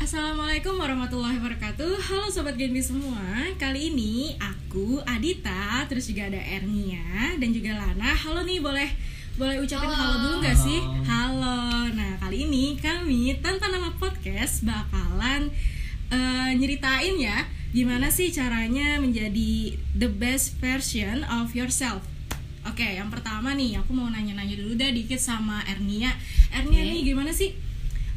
Assalamualaikum warahmatullahi wabarakatuh Halo Sobat Genbi semua Kali ini aku, Adita Terus juga ada Ernia Dan juga Lana Halo nih boleh boleh ucapin halo, dulu gak sih? Halo Nah kali ini kami tanpa nama podcast Bakalan uh, nyeritain ya Gimana sih caranya menjadi the best version of yourself Oke, yang pertama nih, aku mau nanya-nanya dulu deh dikit sama Ernia. Ernia Oke. nih, gimana sih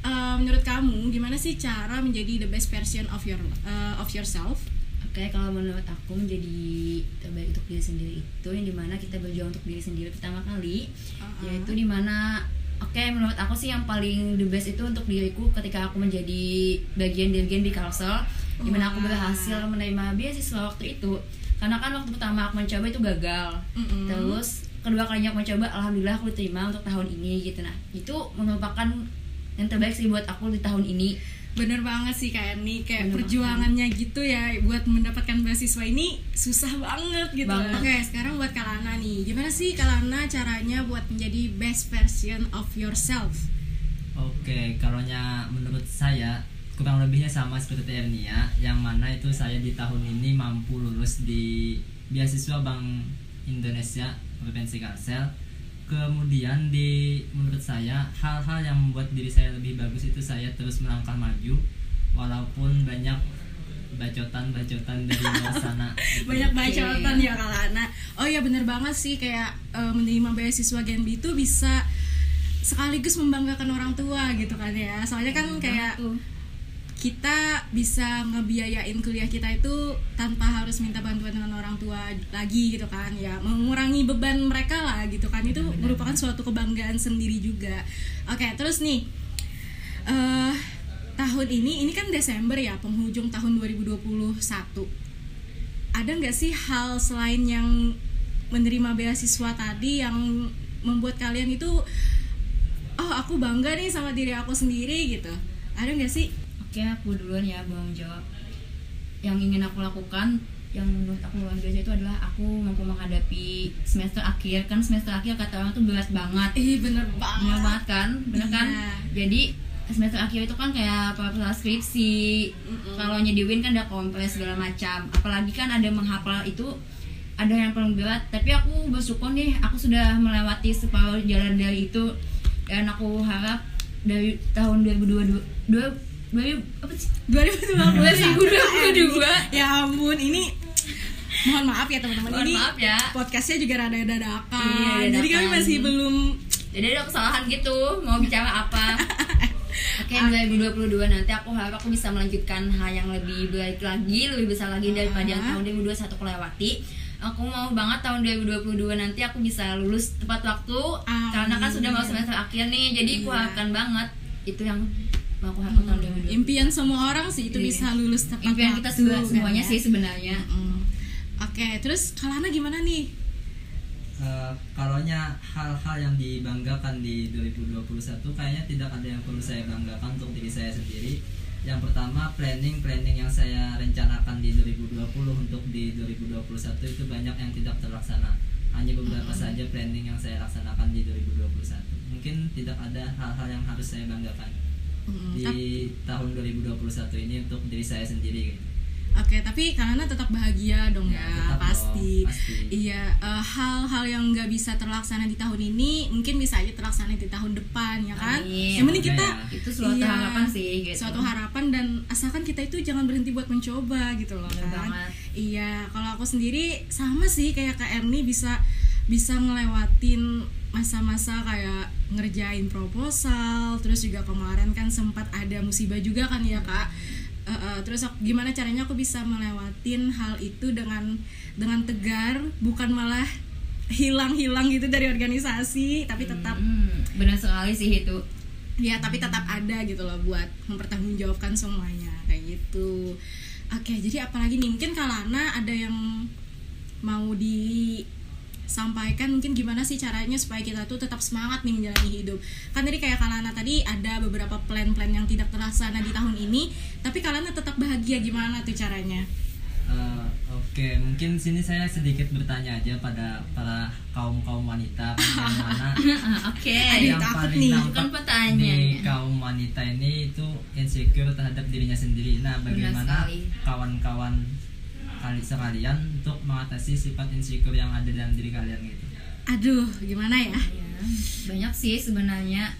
uh, menurut kamu gimana sih cara menjadi the best version of your uh, of yourself? Oke, kalau menurut aku menjadi terbaik untuk diri sendiri itu yang di mana kita berjuang untuk diri sendiri pertama kali, Uh-uh. yaitu di mana Oke, menurut aku sih yang paling the best itu untuk diriku ketika aku menjadi bagian dirjen di Kalsel, di mana aku Wah. berhasil menerima beasiswa waktu itu. Karena kan waktu pertama aku mencoba itu gagal, Mm-mm. terus kedua kalinya aku mencoba, alhamdulillah aku diterima untuk tahun ini gitu. Nah, itu merupakan yang terbaik sih buat aku di tahun ini. Bener banget sih kayak nih kayak Bener perjuangannya gitu ya buat mendapatkan beasiswa ini susah banget gitu. Banget. Oke, sekarang buat Kalana nih. Gimana sih Kalana caranya buat menjadi best version of yourself? Oke, kalau menurut saya kurang lebihnya sama seperti Ernia, yang mana itu saya di tahun ini mampu lulus di beasiswa Bank Indonesia Provinsi Kalsel. Kemudian di menurut saya hal-hal yang membuat diri saya lebih bagus itu saya terus melangkah maju walaupun banyak bacotan-bacotan dari luar sana. banyak bacotan Oke. ya Kalana. Oh ya bener banget sih kayak eh, menerima beasiswa Genbi itu bisa sekaligus membanggakan orang tua gitu kan ya. Soalnya kan kayak Tuh. Kita bisa ngebiayain kuliah kita itu tanpa harus minta bantuan dengan orang tua lagi gitu kan. Ya mengurangi beban mereka lah gitu kan. Itu Benar. merupakan suatu kebanggaan sendiri juga. Oke terus nih eh tahun ini ini kan Desember ya penghujung tahun 2021 ada nggak sih hal selain yang menerima beasiswa tadi yang membuat kalian itu oh aku bangga nih sama diri aku sendiri gitu? Ada nggak sih Oke, aku duluan ya Bang jawab. Yang ingin aku lakukan yang menurut aku luar biasa itu adalah aku mampu menghadapi semester akhir kan semester akhir kata orang tuh berat banget Ih bener banget. bener banget kan bener kan Iya. jadi semester akhir itu kan kayak proposal skripsi Mm-mm. kalau nyediwin kan ada kompres segala macam apalagi kan ada menghafal itu ada yang paling berat tapi aku bersyukur nih aku sudah melewati separuh jalan dari itu dan aku harap dari tahun 2022 dua, dua, apa sih 2022 2022. Ya ampun ini mohon maaf ya teman-teman ini maaf ya. podcastnya juga rada dadakan. Iya, Jadi kami dadakan. masih belum jadi ada kesalahan gitu mau bicara apa Oke, 2022 nanti aku harap aku bisa melanjutkan hal yang lebih baik lagi, lebih besar lagi daripada yang Ah. tahun 2021 aku lewati. Aku mau banget tahun 2022 nanti aku bisa lulus tepat waktu Amin. karena kan sudah mau semester akhir nih. Jadi aku Iya. harapkan banget itu yang tahun 2022. impian semua orang sih itu Iya. bisa lulus tepat Impian kita semua, kan semuanya ya. sih sebenarnya. Mm. Oke, terus Kalana gimana nih? Eh, kalaunya hal-hal yang dibanggakan di 2021 kayaknya tidak ada yang perlu saya banggakan untuk diri saya sendiri. Yang pertama planning planning yang saya rencanakan di 2020 untuk di 2021 itu banyak yang tidak terlaksana. Hanya beberapa saja planning yang saya laksanakan di 2021. Mungkin tidak ada hal-hal yang harus saya banggakan Mm, di tahun 2021 ini untuk diri saya sendiri. gitu. Oke, tapi Kalana tetap bahagia dong ya, Ya, tetap dong, pasti. pasti. Iya, eh, hal-hal yang nggak bisa terlaksana di tahun ini mungkin bisa aja terlaksana di tahun depan ya kan? Amin. Yang penting Semoga kita ya. Itu suatu Iya, harapan sih gitu. suatu harapan dan asalkan kita itu jangan berhenti buat mencoba gitu loh Bener kan banget. iya kalau aku sendiri sama sih kayak kak Erni bisa bisa ngelewatin masa-masa kayak ngerjain proposal terus juga kemarin kan sempat ada musibah juga kan ya kak. Eh, eh, terus aku- gimana caranya aku bisa melewatin hal itu dengan dengan tegar bukan malah hilang-hilang gitu dari organisasi tapi tetap Hmm, benar sekali sih itu. ya tapi tetap ada gitu loh buat mempertanggungjawabkan semuanya kayak gitu. Oke jadi apalagi nih mungkin Kalana ada yang mau disampaikan mungkin gimana sih caranya supaya kita tuh tetap semangat nih menjalani hidup kan tadi kayak Kalana tadi ada beberapa plan-plan yang tidak terlaksana di tahun ini tapi Kalana tetap bahagia gimana tuh caranya Eh, Oke, mungkin sini saya sedikit bertanya aja pada para kaum kaum wanita Oke. Aduh, yang takut paling nih, bukan pertanyaan. di kaum wanita ini itu insecure terhadap dirinya sendiri. Nah, bagaimana kawan-kawan kali sekalian untuk mengatasi sifat insecure yang ada dalam diri kalian gitu? Aduh, gimana ya? Ya, banyak sih sebenarnya.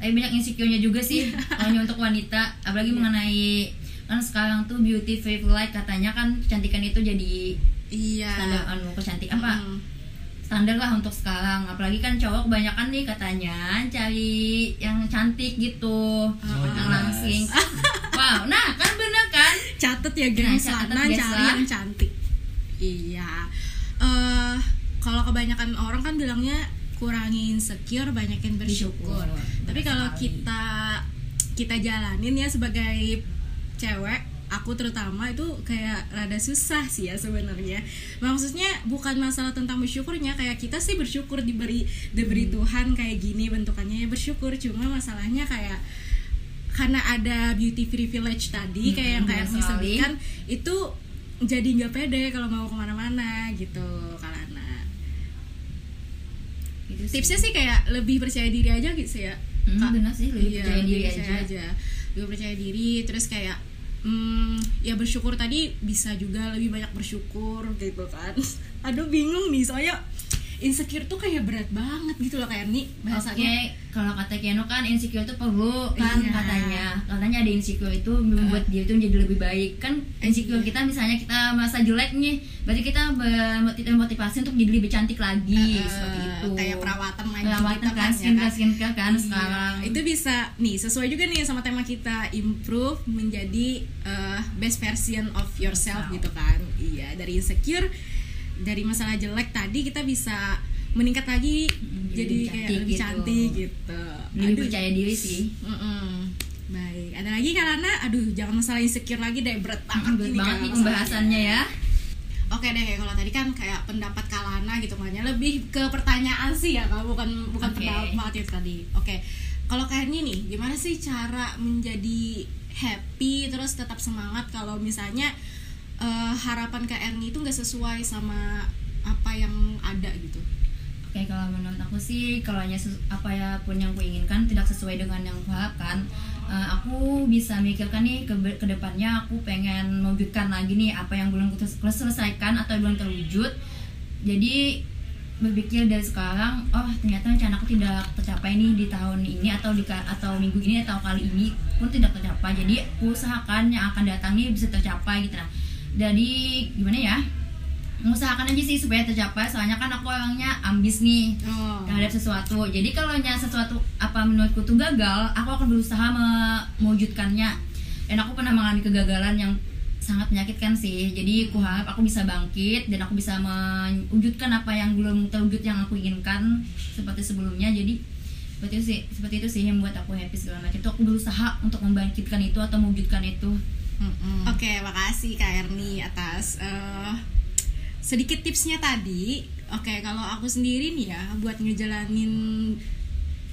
Tapi banyak insecure-nya juga sih hanya untuk wanita. Apalagi mengenai kan sekarang tuh beauty like katanya kan kecantikan itu jadi Iya. standar anu kecantik apa? Mm. standar lah untuk sekarang. Apalagi kan cowok kebanyakan nih katanya cari yang cantik gitu. Oh, yang langsing. Wow nah kan bener kan? Catet ya gengs, Nah, catet guys cari yang cantik. Iya. eh kalau kebanyakan orang kan bilangnya kurangi insecure, banyakin bersyukur. Bersyukur. Tapi kalau kita kita jalanin ya sebagai cewek, aku terutama itu kayak rada susah sih ya sebenarnya. Maksudnya bukan masalah tentang bersyukurnya, kayak kita sih bersyukur diberi diberi Hmm. Tuhan kayak gini bentukannya ya bersyukur. Cuma masalahnya kayak karena ada beauty privilege tadi Hmm, kayak yang kayak disebutkan itu jadi nggak pede kalau mau ke mana-mana gitu Kalana Gitu sih. tipsnya sih kayak lebih percaya diri aja gitu ya Hmm, Kak. benar sih lebih Iya, percaya diri percaya aja. lebih percaya diri terus kayak hmm, ya bersyukur tadi bisa juga lebih banyak bersyukur gitu kan aduh bingung nih soalnya insecure tuh kayak berat banget gitu loh kayak nih bahasanya kalau kata Keno kan insecure itu perlu kan Iya. katanya. Katanya ada insecure itu membuat dia itu menjadi lebih baik. Kan insecure Iya. kita misalnya kita merasa jelek nih, berarti kita bermotivasi untuk jadi lebih cantik lagi Eh, seperti itu. kayak perawatan lagi Perawatan gitu kan, kan, ya skincare kan? skincare kan Iya, sekarang. itu bisa nih sesuai juga nih sama tema kita improve menjadi uh, best version of yourself Yourself. gitu kan iya dari insecure dari masalah jelek tadi kita bisa meningkat lagi Mm, jadi, jadi kayak cantik lebih gitu. cantik gitu lebih Aduh. percaya diri sih. Mm-mm. baik ada lagi karena aduh jangan masalah insecure lagi deh berat banget Berat ini banget nih pembahasannya ya. Oke deh, kalau tadi kan kayak pendapat Kalana gitu makanya lebih ke pertanyaan sih ya, kalau bukan bukan Oke. pendapat itu tadi. Oke, kalau kayak ini nih, gimana sih cara menjadi happy terus tetap semangat kalau misalnya eh, harapan ke Ernie itu nggak sesuai sama apa yang ada gitu? Oke kalau menurut aku sih kalau hanya apa ya pun yang aku inginkan tidak sesuai dengan yang aku harapkan. Eh, aku bisa mikirkan nih ke ke depannya aku pengen mewujudkan lagi nih apa yang belum selesaikan atau belum terwujud. Jadi berpikir dari sekarang oh ternyata rencana aku tidak tercapai nih di tahun ini atau di atau minggu ini atau kali ini pun tidak tercapai. Jadi usahakan yang akan datang nih bisa tercapai gitu. Nah jadi gimana ya? Mengusahakan aja sih supaya tercapai. Soalnya kan aku orangnya ambis nih Oh. terhadap sesuatu. Jadi kalau nya sesuatu apa menurutku tuh gagal aku akan berusaha me- mewujudkannya. Dan aku pernah mengalami kegagalan yang sangat menyakitkan sih. Jadi aku harap aku bisa bangkit dan aku bisa mewujudkan apa yang belum terwujud yang aku inginkan seperti sebelumnya. Jadi seperti itu sih seperti itu sih yang membuat aku happy segala macam. Itu aku berusaha untuk membangkitkan itu atau mewujudkan itu Oke, makasih Kak Erni atas eh, sedikit tipsnya tadi. Oke, kalau aku sendiri nih ya buat ngejalanin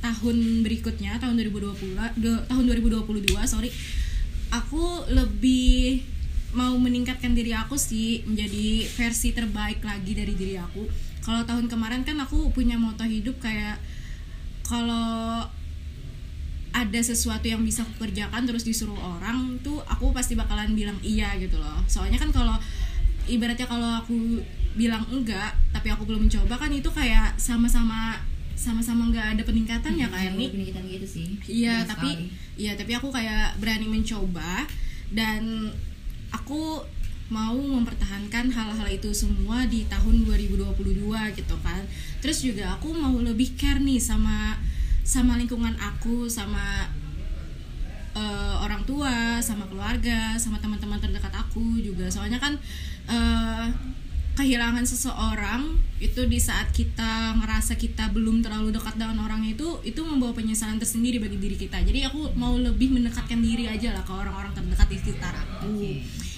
tahun berikutnya tahun 2020 do- tahun 2022 sorry aku lebih mau meningkatkan diri aku sih menjadi versi terbaik lagi dari diri aku kalau tahun kemarin kan aku punya moto hidup kayak kalau ada sesuatu yang bisa aku kerjakan terus disuruh orang tuh aku pasti bakalan bilang iya gitu loh. Soalnya kan kalau ibaratnya kalau aku bilang enggak tapi aku belum mencoba kan itu kayak sama-sama sama-sama nggak ada peningkatan ya kayak ini pendidikan gitu sih. Iya, tapi iya, tapi aku kayak berani mencoba dan aku mau mempertahankan hal-hal itu semua di tahun 2022 gitu kan. Terus juga aku mau lebih care nih sama sama lingkungan aku, sama eh, orang tua, sama keluarga, sama teman-teman terdekat aku juga. Soalnya kan eh, kehilangan seseorang itu di saat kita ngerasa kita belum terlalu dekat dengan orang itu itu membawa penyesalan tersendiri bagi diri kita. Jadi aku mau lebih mendekatkan diri aja lah ke orang-orang terdekat di sekitar aku.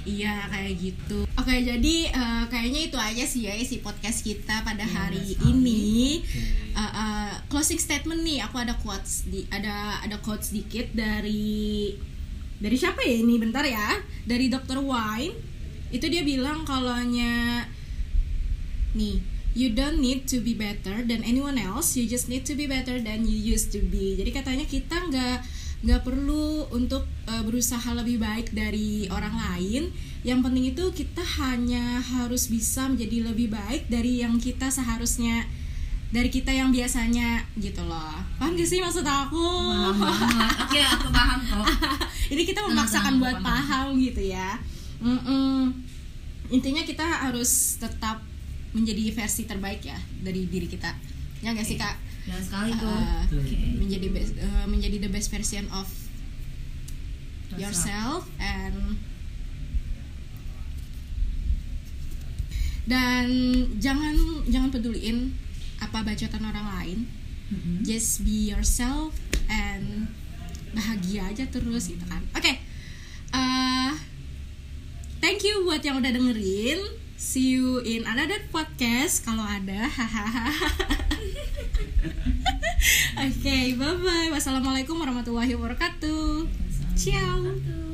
Iya kayak gitu. Oke jadi eh, kayaknya itu aja sih ya isi podcast kita pada Iya, hari ini. Oke. Uh, uh, closing statement nih aku ada quotes di ada ada quotes sedikit dari dari siapa ya ini? Bentar ya. Dari Dr. Wine. Itu dia bilang kalaunya nih you don't need to be better than anyone else. You just need to be better than you used to be. Jadi katanya kita nggak nggak perlu untuk uh, berusaha lebih baik dari orang lain. Yang penting itu kita hanya harus bisa menjadi lebih baik dari yang kita seharusnya dari kita yang biasanya gitu loh. Paham gak sih maksud aku. Oke, aku paham kok. ini kita memaksakan buat paham gitu ya. Mm-mm. intinya kita harus tetap menjadi versi terbaik ya dari diri kita. Ya nggak sih kak? Dan sekali tuh. Uh, Oke. menjadi best, uh, menjadi the best version of yourself and dan jangan jangan peduliin apa bacotan orang lain. Mm-mm. just be yourself and bahagia aja terus gitu kan. Oke. Eh, thank you buat yang udah dengerin see you in another podcast kalau ada. Hahaha oke bye bye wassalamualaikum warahmatullahi wabarakatuh. Ciao.